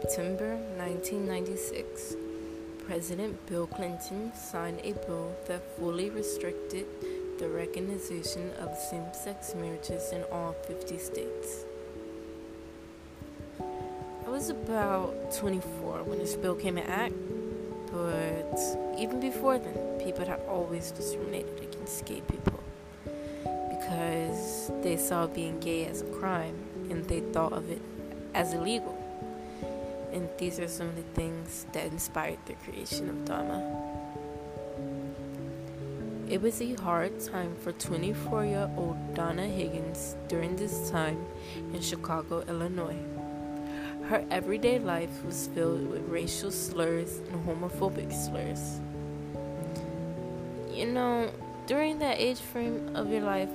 September 1996, President Bill Clinton signed a bill that fully restricted the recognition of same sex marriages in all 50 states. I was about 24 when this bill came into act, but even before then, people had always discriminated against gay people because they saw being gay as a crime and they thought of it as illegal. And these are some of the things that inspired the creation of DOMA. It was a hard time for 24 year old Donna Higgins during this time in Chicago, Illinois. Her everyday life was filled with racial slurs and homophobic slurs. You know, during that age frame of your life,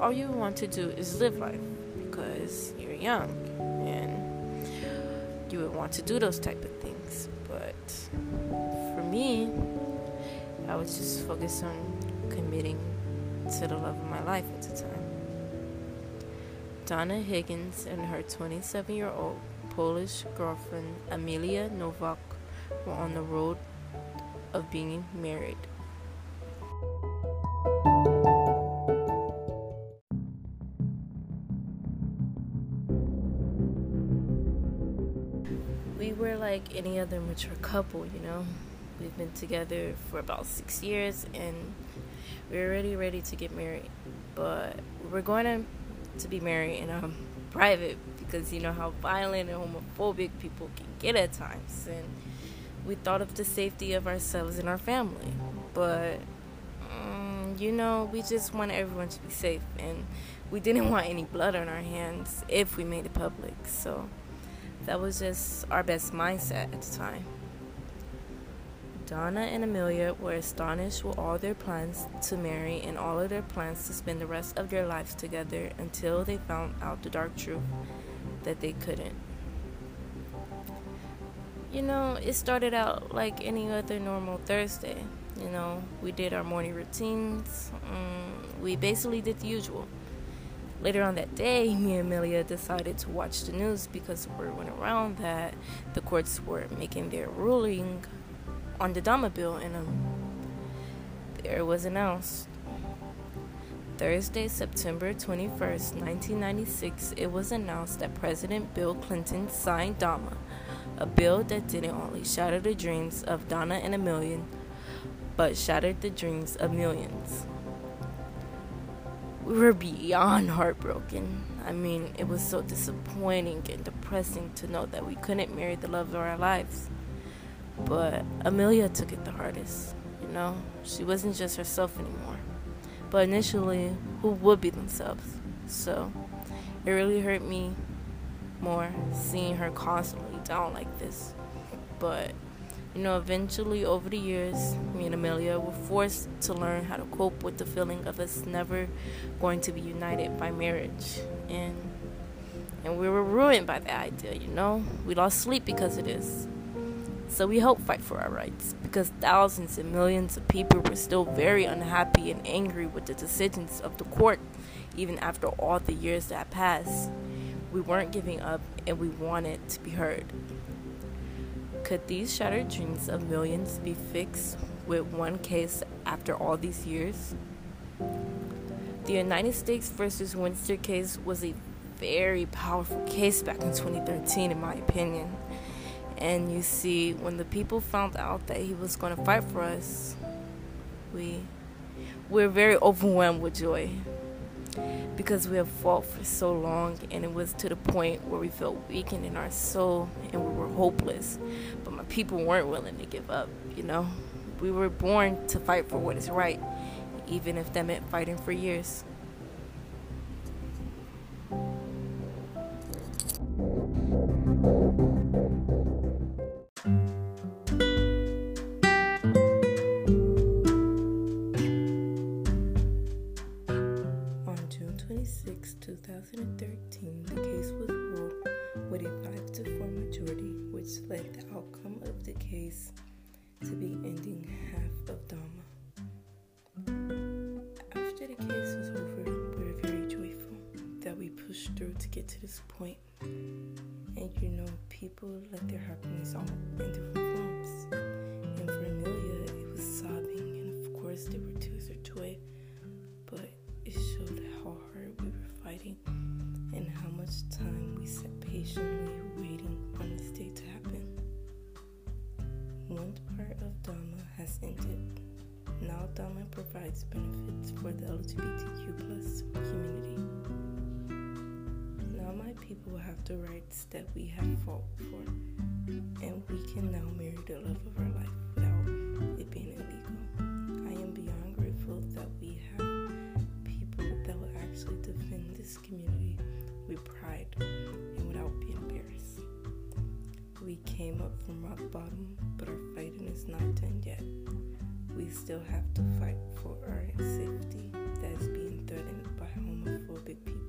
all you want to do is live life because you're young you would want to do those type of things. But for me, I was just focused on committing to the love of my life at the time. Donna Higgins and her 27 year old Polish girlfriend Amelia Nowak were on the road of being married. We were like any other mature couple, you know. We've been together for about six years and we are already ready to get married. But we're going to, to be married in um, private because you know how violent and homophobic people can get at times. And we thought of the safety of ourselves and our family. But, um, you know, we just want everyone to be safe. And we didn't want any blood on our hands if we made it public. So that was just our best mindset at the time. Donna and Amelia were astonished with all their plans to marry and all of their plans to spend the rest of their lives together until they found out the dark truth that they couldn't. You know, it started out like any other normal Thursday. You know, we did our morning routines. Um, we basically did the usual. Later on that day, me and Amelia decided to watch the news because word went around that the courts were making their ruling on the DOMA bill, and um, there it was announced. Thursday, September 21st, 1996, it was announced that President Bill Clinton signed DOMA, a bill that didn't only shatter the dreams of Donna and Amelia, but shattered the dreams of millions. We were beyond heartbroken. I mean, it was so disappointing and depressing to know that we couldn't marry the love of our lives. But Amelia took it the hardest, you know? She wasn't just herself anymore. But initially, who would be themselves? So it really hurt me more seeing her constantly down like this. But you know, eventually over the years, me and Amelia were forced to learn how to cope with the feeling of us never going to be united by marriage. And and we were ruined by the idea, you know? We lost sleep because of this. So we helped fight for our rights because thousands and millions of people were still very unhappy and angry with the decisions of the court, even after all the years that passed. We weren't giving up and we wanted to be heard. Could these shattered dreams of millions be fixed with one case after all these years? The United States versus Windsor case was a very powerful case back in 2013, in my opinion. And you see, when the people found out that he was going to fight for us, we we were very overwhelmed with joy because we have fought for so long, and it was to the point where we felt weakened in our soul and we were hopeless. But my people weren't willing to give up. You know, we were born to fight for what is right, even if that meant fighting for years. Which the outcome of the case to be ending half of DOMA. After the case was over, we were very joyful that we pushed through to get to this point. And you know, people let their happiness out in different forms. And for Amelia, it was sobbing, and of course, there were tears of joy. But it showed how hard we were fighting and how much time we sat patiently waiting of DOMA has ended. Now DOMA provides benefits for the LGBTQ plus community. Now my people have the rights that we have fought for, and we can now marry the love of came up from rock bottom, but our fighting is not done yet. We still have to fight for our safety that is being threatened by homophobic people.